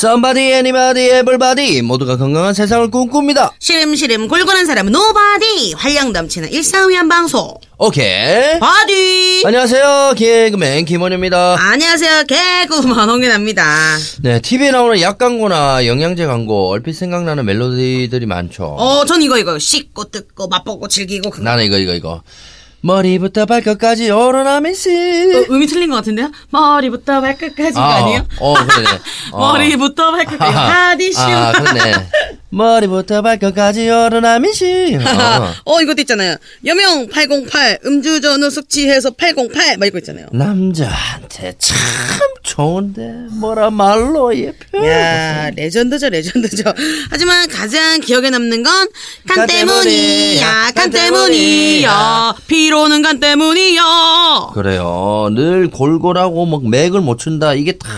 Somebody, anybody, everybody 모두가 건강한 세상을 꿈꿉니다. 시름시름 골골한 사람은 nobody 활력 넘치는 일상위한 방송 오케이. body 안녕하세요. 개그맨 김원효입니다. 안녕하세요 개그우먼 홍윤화입니다 네, TV에 나오는 약 광고나 영양제 광고 얼핏 생각나는 멜로디들이 많죠. 어전 이거 이거 씹고 뜯고 맛보고 즐기고 그거. 나는 이거 이거 이거. 머리부터 발끝까지 오로나민씨. 어, 음이 틀린 것 같은데요? 머리부터 발끝까지가 아, 아, 니에요 어, 어, 그러네. 어. 머리부터 발끝까지 body show 아, 그러네. 머리부터 발끝까지 오로나미씨. 어. 어 이것도 있잖아요 여명 808 음주 전후 숙취해서 808 막 이거 있잖아요 남자한테 참 좋은데 뭐라 말로 예 표현. 야 레전드죠 레전드죠 하지만 가장 기억에 남는 건간간 때문이야 간 때문이야 피로는 간 때문이야 그래요. 늘 골골하고 막 맥을 못 춘다. 이게 다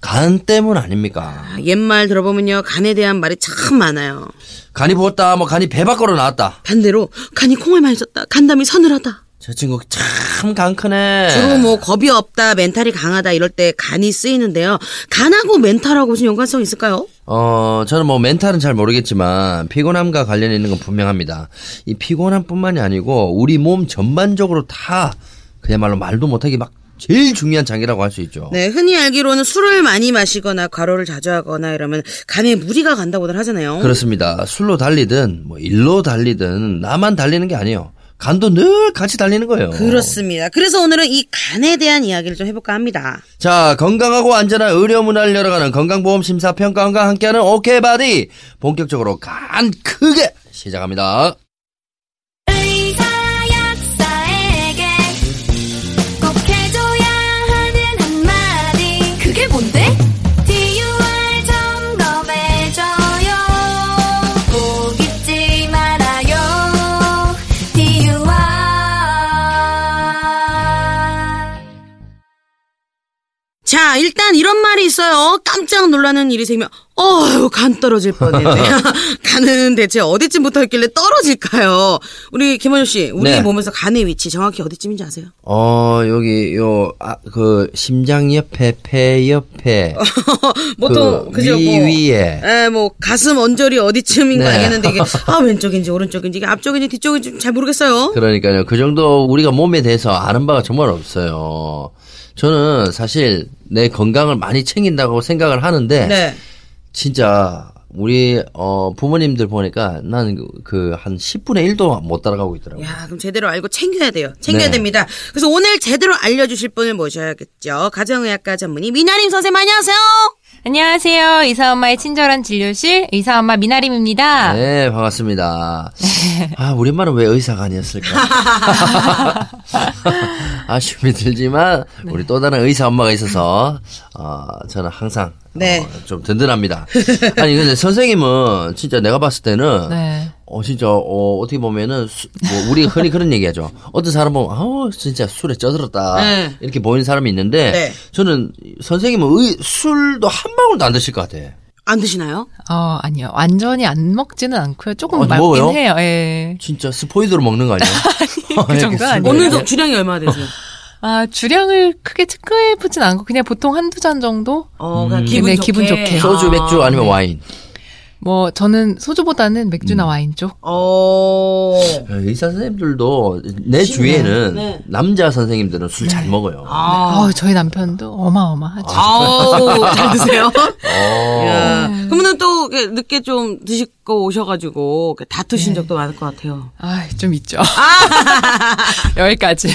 간 때문 아닙니까? 아, 옛말 들어보면요 간에 대한 말이 참 많아요 간이 부었다. 뭐 간이 배 밖으로 나왔다. 반대로 간이 콩을 많이 썼다 간담이 서늘하다 저 친구 참 간 크네. 주로 뭐 겁이 없다 멘탈이 강하다 이럴 때 간이 쓰이는데요 간하고 멘탈하고 무슨 연관성 있을까요? 어, 저는 뭐 멘탈은 잘 모르겠지만 피곤함과 관련이 있는 건 분명합니다. 이 피곤함뿐만이 아니고 우리 몸 전반적으로 다 그야말로 말도 못하게 막 제일 중요한 장기라고 할 수 있죠. 네, 흔히 알기로는 술을 많이 마시거나 과로를 자주 하거나 이러면 간에 무리가 간다고들 하잖아요. 그렇습니다. 술로 달리든 뭐 일로 달리든 나만 달리는 게 아니에요. 간도 늘 같이 달리는 거예요. 그렇습니다. 그래서 오늘은 이 간에 대한 이야기를 좀 해볼까 합니다. 자, 건강하고 안전한 의료 문화를 열어가는 건강보험 심사평가원과 함께하는 오케이 바디 본격적으로 간 크게 시작합니다. 자, 일단 이런 말이 있어요. 깜짝 놀라는 일이 생기면, 어휴, 간 떨어질 뻔했네. 간은 대체 어디쯤부터 있길래 떨어질까요? 우리 김원효 씨, 우리 네. 몸에서 간의 위치 정확히 어디쯤인지 아세요? 어, 여기, 요, 아, 그, 심장 옆에, 폐 옆에, 보통, 그 그죠? 위 뭐, 위에. 에, 뭐, 가슴 언저리 어디쯤인 거 네. 알겠는데, 이게, 아, 왼쪽인지 오른쪽인지, 이게 앞쪽인지 뒤쪽인지 잘 모르겠어요. 그러니까요. 그 정도 우리가 몸에 대해서 아는 바가 정말 없어요. 저는 사실 내 건강을 많이 챙긴다고 생각을 하는데, 네. 진짜, 우리, 어, 부모님들 보니까 나는 그, 한 10분의 1도 못 따라가고 있더라고요. 야, 그럼 제대로 알고 챙겨야 돼요. 챙겨야 네. 됩니다. 그래서 오늘 제대로 알려 주실 분을 모셔야겠죠. 가정의학과 전문의 미나림 선생님 안녕하세요. 안녕하세요. 의사 엄마의 친절한 진료실 의사 엄마 미나림입니다. 네, 반갑습니다. 아, 우리 엄마는 왜 의사가 아니었을까? 아쉬움이 들지만, 우리 또 다른 의사 엄마가 있어서, 어, 저는 항상, 네. 어, 좀 든든합니다. 아니, 근데 선생님은 진짜 내가 봤을 때는, 네. 어, 진짜, 어, 어떻게 보면은, 수- 뭐, 우리가 흔히 그런 얘기 하죠. 어떤 사람 보면, 아우, 진짜 술에 쪄들었다. 네. 이렇게 보이는 사람이 있는데, 네. 저는 선생님은 의, 술도 한 방울도 안 드실 것 같아. 안 드시나요? 어, 아니요. 완전히 안 먹지는 않고요. 조금 어, 먹긴 먹어요? 해요. 예. 진짜 스포이드로 먹는 거 아니야? 그 정도 아니에요. 오늘도 주량이 얼마나 되세요? 아, 주량을 크게 체크해 보진 않고 그냥 보통 한두 잔 정도? 어, 그냥 기분 네, 좋게. 기분 좋게. 소주, 아, 맥주 아니면 네. 와인. 뭐 저는 소주보다는 맥주나 와인 쪽. 어. 의사 선생님들도 내 주위에는 네. 남자 선생님들은 술 잘 먹어요. 아. 어, 저희 남편도 어마어마하죠. 아우, 잘 드세요? 어. 야. 그러면은 또 늦게 좀 드시고 오셔가지고 다투신 적도 많을 것 같아요. 아, 좀 있죠. 여기까지.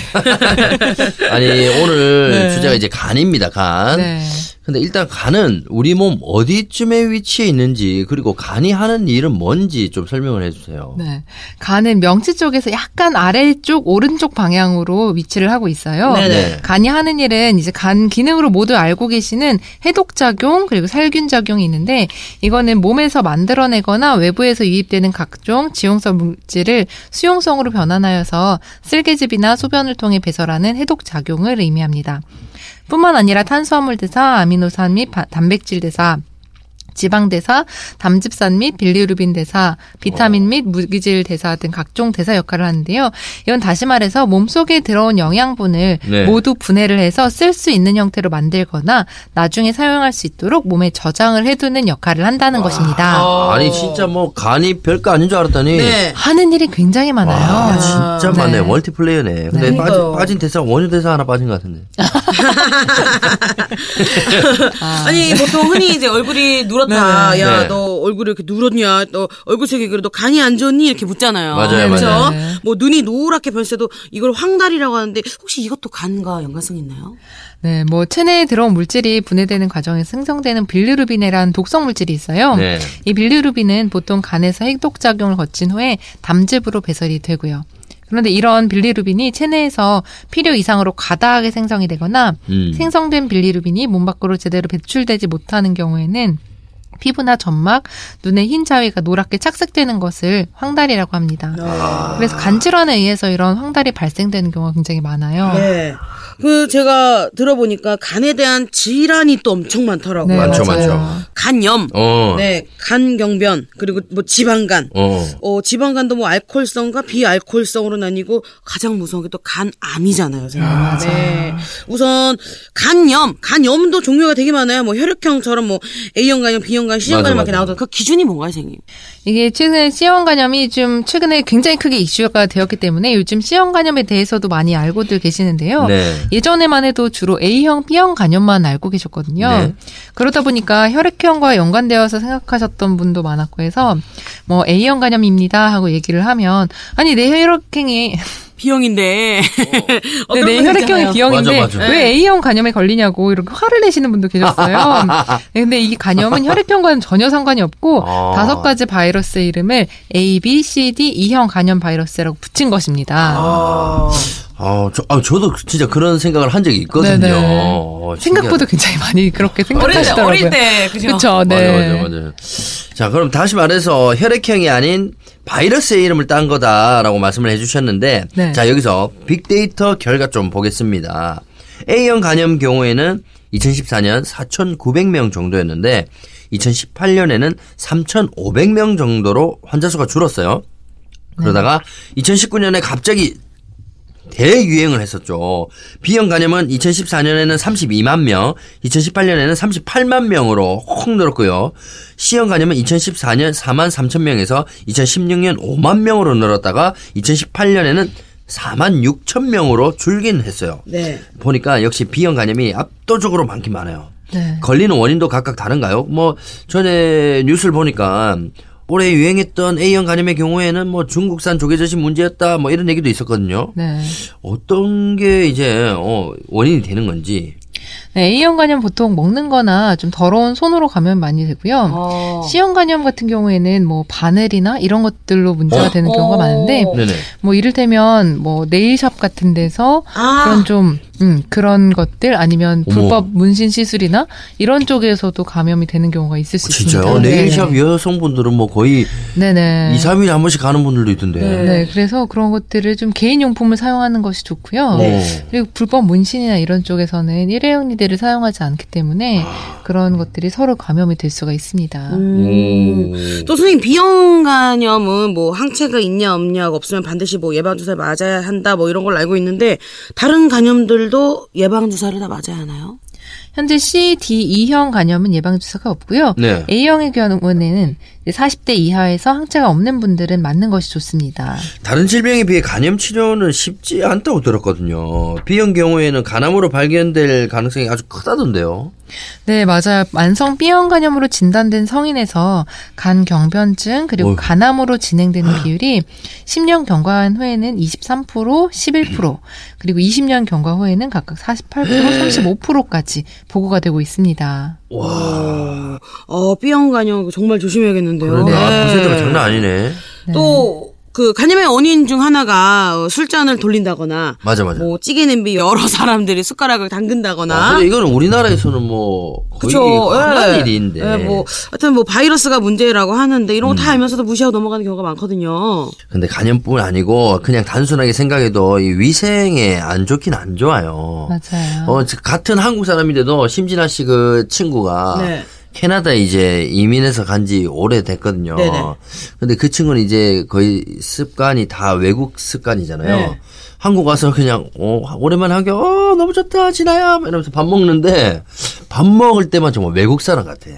아니 오늘 네. 주제가 이제 간입니다. 간. 네. 근데 일단 간은 우리 몸 어디쯤에 위치해 있는지 그리고 간이 하는 일은 뭔지 좀 설명을 해주세요. 네. 간은 명치 쪽에서 약간 아래쪽 오른쪽 방향으로 위치를 하고 있어요. 네네. 간이 하는 일은 이제 간 기능으로 모두 알고 계시는 해독 작용 그리고 살균 작용이 있는데 이거는 몸에서 만들어내거나 외부에서 유입되는 각종 지용성 물질을 수용성으로 변환하여서 쓸개즙이나 소변을 통해 배설하는 해독 작용을 의미합니다. 뿐만 아니라 탄수화물 대사, 아미노산 및 바- 단백질 대사, 지방 대사, 담즙산 및 빌리루빈 대사, 비타민 및 무기질 대사 등 각종 대사 역할을 하는데요. 이건 다시 말해서 몸속에 들어온 영양분을 네. 모두 분해를 해서 쓸 수 있는 형태로 만들거나 나중에 사용할 수 있도록 몸에 저장을 해두는 역할을 한다는 것입니다. 아니 진짜 뭐 간이 별거 아닌 줄 알았더니 네. 하는 일이 굉장히 많아요. 와, 진짜 네. 많네. 멀티플레이어네. 근데 네. 빠진. 빠진 대사 원유 대사 하나 빠진 것 같은데. 아 니 보통 흔히 이제 얼굴이 누렇 다. 네. 야 네. 너 얼굴이 이렇게 누렇냐? 너 얼굴색이 그래도 간이 안 좋니? 이렇게 묻잖아요. 맞아요, 그렇죠? 맞아요. 네. 뭐 눈이 노랗게 변색도 이걸 황달이라고 하는데 혹시 이것도 간과 연관성 있나요? 네, 뭐 체내에 들어온 물질이 분해되는 과정에서 생성되는 빌리루빈이라는 독성 물질이 있어요. 네. 이 빌리루빈은 보통 간에서 해독 작용을 거친 후에 담즙으로 배설이 되고요. 그런데 이런 빌리루빈이 체내에서 필요 이상으로 과다하게 생성이 되거나 음. 생성된 빌리루빈이 몸 밖으로 제대로 배출되지 못하는 경우에는 피부나 점막, 눈의 흰 자위가 노랗게 착색되는 것을 황달이라고 합니다. 그래서 간질환에 의해서 이런 황달이 발생되는 경우가 굉장히 많아요. 네. 그 제가 들어보니까 간에 대한 질환이 또 엄청 많더라고요. 네, 많죠, 맞아요. 많죠. 간염, 어. 네, 간경변, 그리고 뭐 지방간. 어. 어, 지방간도 뭐 알코올성과 비알코올성으로 나뉘고 가장 무서운 게 또 간암이잖아요, 선생님. 네. 우선 간염, 간염도 종류가 되게 많아요. 뭐 혈액형처럼 뭐 A형 간염, B형 간염, C형 간염 이렇게. 나오던 그 기준이 뭔가요, 선생님? 이게 최근에 C형 간염이 좀 최근에 굉장히 크게 이슈가 되었기 때문에 요즘 C형 간염에 대해서도 많이 알고들 계시는데요. 네. 예전에만 해도 주로 A형, B형 간염만 알고 계셨거든요. 네. 그러다 보니까 혈액형과 연관되어서 생각하셨던 분도 많았고 해서 뭐 A형 간염입니다 하고 얘기를 하면 아니 내 혈액형이 B형인데. 네, 어떤 내분 혈액형이. B형인데 맞아, 맞아. 왜 A형 간염에 걸리냐고 이렇게 화를 내시는 분도 계셨어요. 네, 근데 이 간염은 혈액형과는 전혀 상관이 없고 아. 다섯 가지 바이러스의 이름을 A, B, C, D, E형 간염 바이러스라고 붙인 것입니다. 아, 저, 아, 저도 진짜 그런 생각을 한 적이 있거든요. 네네. 어, 생각보다 굉장히 많이 그렇게 생각하시더라고요. 어릴 때, 그죠? 그쵸, 네. 맞아, 맞아, 맞아. 자, 그럼 다시 말해서 혈액형이 아닌 바이러스의 이름을 딴 거다라고 말씀을 해주셨는데, 네. 자, 여기서 빅데이터 결과 좀 보겠습니다. A형 간염 경우에는 2014년 4,900명 정도였는데, 2018년에는 3,500명 정도로 환자 수가 줄었어요. 그러다가 2019년에 갑자기 대유행을 했었죠. B형 간염은 2014년에는 32만 명, 2018년에는 38만 명으로 확 늘었고요. C형 간염은 2014년 4만 3천 명에서 2016년 5만 명으로 늘었다가 2018년에는 4만 6천 명으로 줄긴 했어요. 네. 보니까 역시 B형 간염이 압도적으로 많긴 많아요. 네. 걸리는 원인도 각각 다른가요? 뭐 전에 뉴스를 보니까 올해 유행했던 A형 간염의 경우에는 뭐 중국산 조개젓이 문제였다 뭐 이런 얘기도 있었거든요. 네. 어떤 게 이제 어 원인이 되는 건지. 네, A형 간염 보통 먹는 거나 좀 더러운 손으로 감염 많이 되고요. 어. C형 간염 같은 경우에는 뭐 바늘이나 이런 것들로 문제가 어? 되는 경우가 어. 많은데 네네. 뭐 이를테면 뭐 네일샵 같은 데서 아. 그런 좀 음, 그런 것들 아니면 어머. 불법 문신 시술이나 이런 쪽에서도 감염이 되는 경우가 있을 수 있습니다. 진짜요? 네일샵 여성분들은 뭐 거의 네네. 2, 3일에 한 번씩 가는 분들도 있던데. 네, 그래서 그런 것들을 좀 개인 용품을 사용하는 것이 좋고요. 네. 그리고 불법 문신이나 이런 쪽에서는 일회용 리 들을 사용하지 않기 때문에 그런 것들이 서로 감염이 될 수가 있습니다. 음. 오. 또 선생님 비형 간염은 뭐 항체가 있냐 없냐 없으면 반드시 뭐 예방 주사 맞아야 한다 뭐 이런 걸 알고 있는데 다른 간염들도 예방 주사를 다 맞아야 하나요? 현재 C, D, E형 간염은 예방주사가 없고요. 네. A형의 경우에는 40대 이하에서 항체가 없는 분들은 맞는 것이 좋습니다. 다른 질병에 비해 간염 치료는 쉽지 않다고 들었거든요. B형 경우에는 간암으로 발견될 가능성이 아주 크다던데요. 네, 맞아요. 만성 B형 간염으로 진단된 성인에서 간 경변증 그리고 어휴. 간암으로 진행되는 비율이 10년 경과한 후에는 23%, 11% 그리고 20년 경과 후에는 각각 48%, 35%까지 보고가 되고 있습니다. 와. 어, B형 간염 정말 조심해야겠는데요. 그러네. 아, 네. 퍼센트가 장난 아니네. 또, 그, 간염의 원인 중 하나가 어, 술잔을 돌린다거나, 맞아, 맞아. 뭐, 찌개 냄비 여러 사람들이 숟가락을 당근다거나. 아, 근데 이거는 우리나라에서는 뭐 거의 그쵸. 흔한 예. 일인데. 예, 뭐, 하여튼 뭐, 바이러스가 문제라고 하는데, 이런 거 음. 다 알면서도 무시하고 넘어가는 경우가 많거든요. 근데 간염뿐 아니고 그냥 단순하게 생각해도 이 위생에 안 좋긴 안 좋아요. 맞아요. 어, 즉, 같은 한국 사람인데도 심진아 씨 그 친구가 네. 캐나다에 이제 이민해서 간 지 오래됐거든요. 네네. 근데 그 친구는 이제 거의 습관이 다 외국 습관이잖아요. 네. 한국 와서 그냥 어, 오랜만에 하게 어 너무 좋다 진아야 이러면서 밥 먹는데 밥 먹을 때만 정말 외국 사람 같아.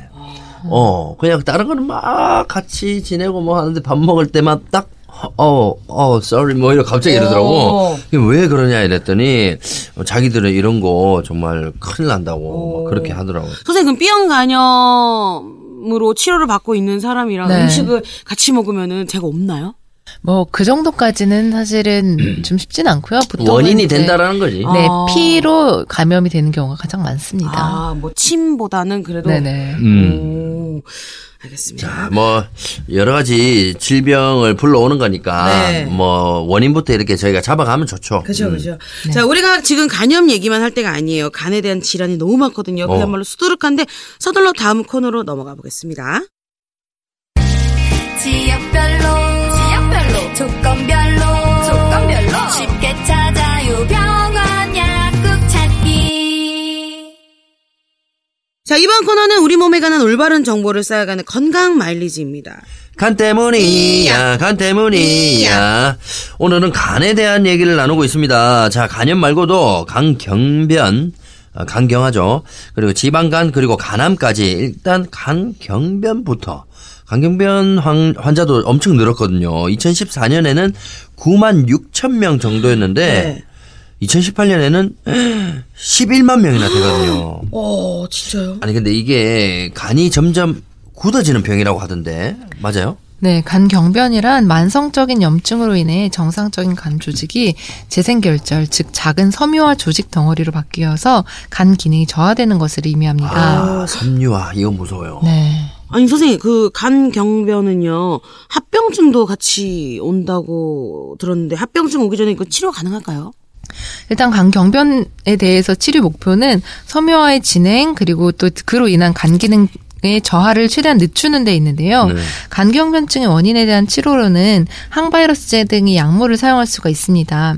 어 그냥 다른 거는 막 같이 지내고 뭐 하는데 밥 먹을 때만 딱 어, 어, sorry, 뭐, 이러 갑자기 이러더라고. 어. 이게 왜 그러냐 이랬더니, 어, 자기들은 이런 거 정말 큰일 난다고, 막 그렇게 하더라고. 선생님, 그럼 B형 간염으로 치료를 받고 있는 사람이랑 네. 음식을 같이 먹으면은 제가 없나요? 뭐 그 정도까지는 사실은 좀 쉽진 않고요. 보통은 원인이 된다라는 거지. 네, 아. 피로 감염이 되는 경우가 가장 많습니다. 아, 뭐, 침보다는 그래도. 네네. 음. 오, 알겠습니다. 자, 뭐, 여러 가지 질병을 불러오는 거니까, 네. 뭐, 원인부터 이렇게 저희가 잡아가면 좋죠. 그죠, 음. 그죠. 자, 우리가 지금 간염 얘기만 할 때가 아니에요. 간에 대한 질환이 너무 많거든요. 어. 그야말로 수두룩한데 서둘러 다음 코너로 넘어가 보겠습니다. 지역별로 조건별로 조건별로 쉽게 찾아요 병원 약국 찾기 자, 이번 코너는 우리 몸에 관한 올바른 정보를 쌓아가는 건강 마일리지입니다. 간 때문이야, 간 때문이야. 오늘은 간에 대한 얘기를 나누고 있습니다. 자, 간염 말고도 간경변, 어, 간경하죠. 그리고 지방간, 그리고 간암까지 일단 간경변부터. 간경변 환, 환자도 엄청 늘었거든요. 2014년에는 9만 6천 명 정도였는데, 네. 2018년에는 11만 명이나 되거든요. 어, 진짜요? 아니 근데 이게 간이 점점 굳어지는 병이라고 하던데 맞아요? 네, 간경변이란 만성적인 염증으로 인해 정상적인 간 조직이 재생결절, 즉 작은 섬유화 조직 덩어리로 바뀌어서 간 기능이 저하되는 것을 의미합니다. 아 섬유화 이거 무서워요. 네. 아니, 선생님, 그 간 경변은요, 합병증도 같이 온다고 들었는데, 합병증 오기 전에 그 치료 가능할까요? 일단 간경변에 대해서 치료 목표는 섬유화의 진행 그리고 또 그로 인한 간 기능 의 저하를 최대한 늦추는 데 있는데요. 네. 간경변증의 원인에 대한 치료로는 항바이러스제 등의 약물을 사용할 수가 있습니다.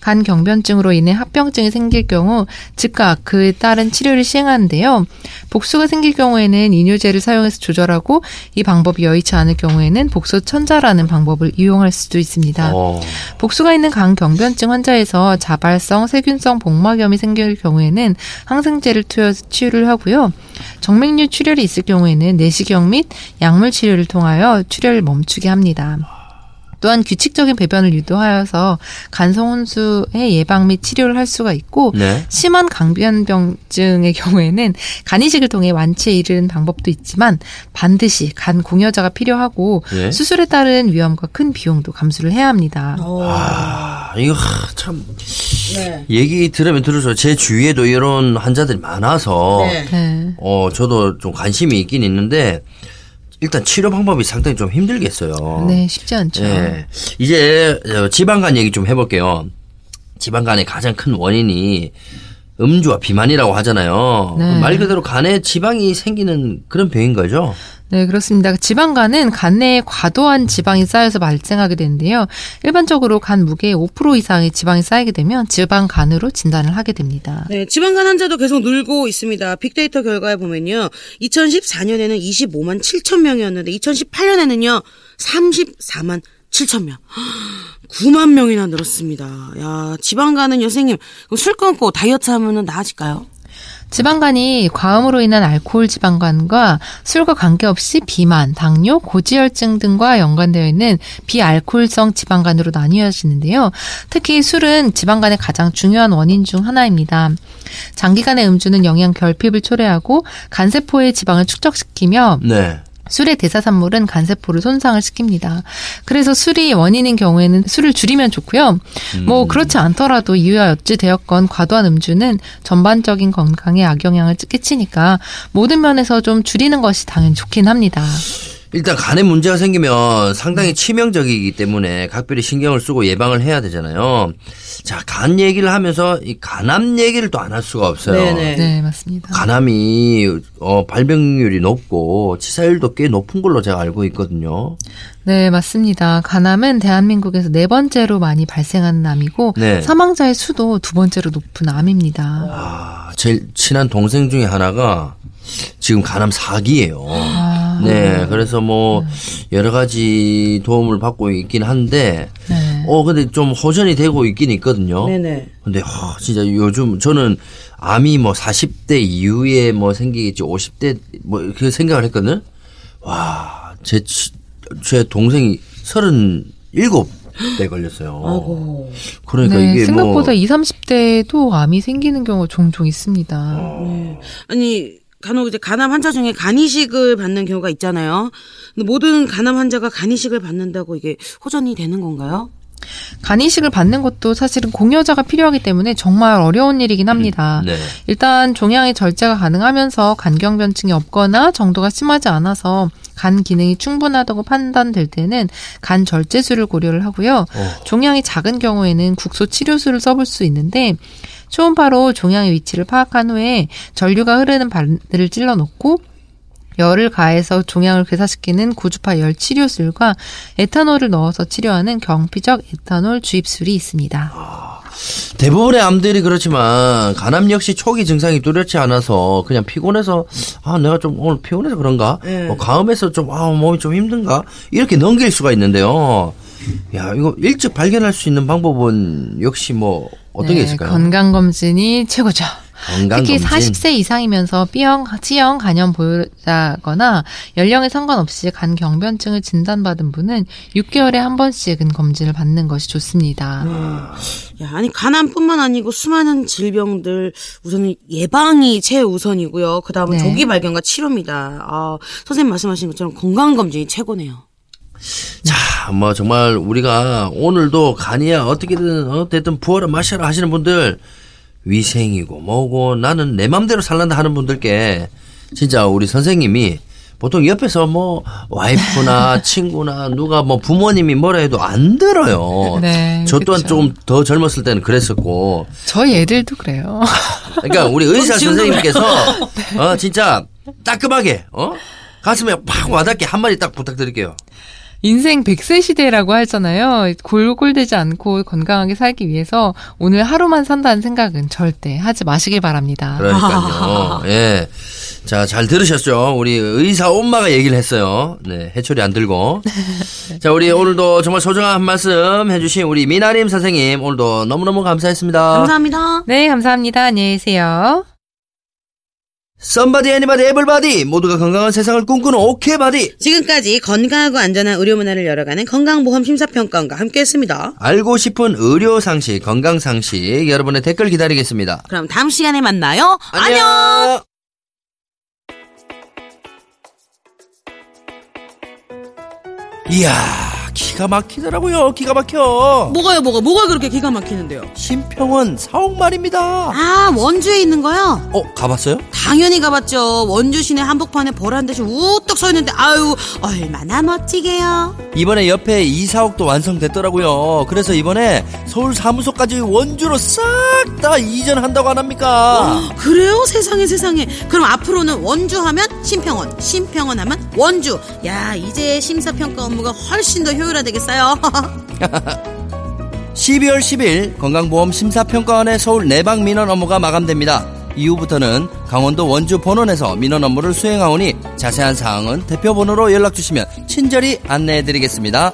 간경변증으로 인해 합병증이 생길 경우 즉각 그에 따른 치료를 시행하는데요. 복수가 생길 경우에는 이뇨제를 사용해서 조절하고 이 방법이 여의치 않을 경우에는 복수 천자라는 방법을 이용할 수도 있습니다. 어. 복수가 있는 간경변증 환자에서 자발성 세균성 복막염이 생길 경우에는 항생제를 투여해서 치료를 하고요. 정맥류 출혈이 있을 경우에는 내시경 및 약물 치료를 통하여 출혈을 멈추게 합니다. 또한 규칙적인 배변을 유도하여서 간성혼수의 예방 및 치료를 할 수가 있고 네. 심한 강변병증의 경우에는 간 이식을 통해 완치에 이르는 방법도 있지만 반드시 간 공여자가 필요하고 예. 수술에 따른 위험과 큰 비용도 감수를 해야 합니다. 아 이거 하, 참 네. 얘기 들으면 들을수록 제 주위에도 이런 환자들이 많아서 네. 네. 어 저도 좀 관심이 있긴 있는데 일단 치료 방법이 상당히 좀 힘들겠어요. 네, 쉽지 않죠. 예. 이제 어, 지방간 얘기 좀 해볼게요. 지방간의 가장 큰 원인이 음주와 비만이라고 하잖아요. 네. 말 그대로 간에 지방이 생기는 그런 병인 거죠. 네, 그렇습니다. 지방간은 간 내에 과도한 지방이 쌓여서 발생하게 되는데요. 일반적으로 간 무게의 5% 이상의 지방이 쌓이게 되면 지방간으로 진단을 하게 됩니다. 네, 지방간 환자도 계속 늘고 있습니다. 빅데이터 결과에 보면요. 2014년에는 25만 7천 명이었는데 2018년에는요. 34만 7천 명. 9만 명이나 늘었습니다. 야, 지방간은 선생님 술 끊고 다이어트 하면은 나아질까요? 지방간이 과음으로 인한 알코올 지방간과 술과 관계없이 비만, 당뇨, 고지혈증 등과 연관되어 있는 비알코올성 지방간으로 나뉘어지는데요. 특히 술은 지방간의 가장 중요한 원인 중 하나입니다. 장기간의 음주는 영양 결핍을 초래하고 간세포의 지방을 축적시키며 네. 술의 대사산물은 간세포를 손상을 시킵니다. 그래서 술이 원인인 경우에는 술을 줄이면 좋고요. 뭐 그렇지 않더라도 이유와 어찌 되었건 과도한 음주는 전반적인 건강에 악영향을 끼치니까 모든 면에서 좀 줄이는 것이 당연히 좋긴 합니다. 일단 간에 문제가 생기면 상당히 치명적이기 때문에 각별히 신경을 쓰고 예방을 해야 되잖아요. 자, 간 얘기를 하면서 이 간암 얘기를 또 안 할 수가 없어요. 네네. 네, 맞습니다. 간암이 어, 발병률이 높고 치사율도 꽤 높은 걸로 제가 알고 있거든요. 네, 맞습니다. 간암은 대한민국에서 네 번째로 많이 발생하는 암이고 네. 사망자의 수도 두 번째로 높은 암입니다. 아, 제일 친한 동생 중에 하나가 지금 간암 4기예요. 아, 네, 그래서 뭐 여러 가지 도움을 받고 있긴 한데, 네. 어 근데 좀 호전이 되고 있긴 있거든요. 네네. 근데 하, 진짜 요즘 저는 암이 뭐 40대 이후에 뭐 생기겠지 50대 뭐 그 생각을 했거든. 와, 제, 치- 제 동생이 37대 걸렸어요. 아이고. 그러니까 네, 이게 생각보다 뭐 20, 30대도 암이 생기는 경우가 종종 있습니다. 네. 아니 간혹 이제 간암 환자 중에 간이식을 받는 경우가 있잖아요. 근데 모든 간암 환자가 간이식을 받는다고 이게 호전이 되는 건가요? 간이식을 받는 것도 사실은 공여자가 필요하기 때문에 정말 어려운 일이긴 합니다. 네. 일단 종양의 절제가 가능하면서 간경 변증이 없거나 정도가 심하지 않아서 간 기능이 충분하다고 판단될 때는 간 절제술을 고려를 하고요. 종양이 작은 경우에는 국소 치료술을 써볼 수 있는데 초음파로 종양의 위치를 파악한 후에 전류가 흐르는 바늘을 찔러 놓고 열을 가해서 종양을 괴사시키는 고주파 열 치료술과 에탄올을 넣어서 치료하는 경피적 에탄올 주입술이 있습니다. 대부분의 암들이 그렇지만 간암 역시 초기 증상이 뚜렷지 않아서 그냥 피곤해서 아 내가 좀 오늘 피곤해서 그런가 뭐 가음해서 좀아 몸이 좀 힘든가 이렇게 넘길 수가 있는데요. 야 이거 일찍 발견할 수 있는 방법은 역시 뭐 어떤 게 있을까요? 네, 건강 검진이 최고죠. 특히 검진. 40세 이상이면서 B형, C형 간염 보유자거나 연령에 상관없이 간 경변증을 진단받은 분은 6개월에 한 번씩은 검진을 받는 것이 좋습니다. 야, 아니 간암뿐만 아니고 수많은 질병들 우선은 예방이 최우선이고요. 그 다음은 네. 조기 발견과 치료입니다. 아, 선생님 말씀하신 것처럼 건강 검진이 최고네요. 자, 뭐 정말 우리가 오늘도 간이야 어떻게든 어쨌든 부어라 마셔라 하시는 분들 위생이고 뭐고 나는 내 맘대로 살란다 하는 분들께 진짜 우리 선생님이 보통 옆에서 뭐 와이프나 친구나 누가 뭐 부모님이 뭐라 해도 안 들어요. 네, 저 또한. 좀더 젊었을 때는 그랬었고. 저희 애들도 그래요. 그러니까 우리 의사 선생님께서 어 진짜 따끔하게 어 가슴에 팍 와닿게 한 마디 딱 부탁드릴게요. 인생 100세 시대라고 하잖아요. 골골대지 않고 건강하게 살기 위해서 오늘 하루만 산다는 생각은 절대 하지 마시길 바랍니다. 그러니까요. 예. 자, 잘 들으셨죠? 우리 의사 엄마가 얘기를 했어요. 네, 해초리 안 들고. 자, 우리 오늘도 정말 소중한 한 말씀 해주신 우리 미나림 선생님, 오늘도 너무너무 감사했습니다. 감사합니다. 네, 감사합니다. 안녕히 계세요. Somebody anybody Everybody 모두가 건강한 세상을 꿈꾸는 오케바디 지금까지 건강하고 안전한 의료 문화를 열어가는 건강보험 심사평가원과 함께했습니다. 알고 싶은 의료 상식, 건강 상식 여러분의 댓글 기다리겠습니다. 그럼 다음 시간에 만나요. 안녕. 이야, 기가 막히더라고요. 기가 막혀. 뭐가요, 뭐가, 뭐가 그렇게 기가 막히는데요? 신평원 사옥 말입니다. 아, 원주에 있는 거요? 어, 가봤어요? 당연히 가봤죠. 원주 시내 한복판에 벌한 듯이 우뚝 서 있는데, 아유, 얼마나 멋지게요. 이번에 옆에 이사옥도 완성됐더라고요. 그래서 이번에 서울 사무소까지 원주로 싹 다 이전한다고 안 합니까? 그래요? 세상에 세상에. 그럼 앞으로는 원주 하면 심평원, 심평원 하면 원주. 야, 이제 심사평가 업무가 훨씬 더 효율화되겠어요. 12월 10일 건강보험 심사평가원의 서울 내방 민원 업무가 마감됩니다. 이후부터는 강원도 원주 본원에서 민원 업무를 수행하오니 자세한 사항은 대표 번호로 연락 주시면 친절히 안내해 드리겠습니다.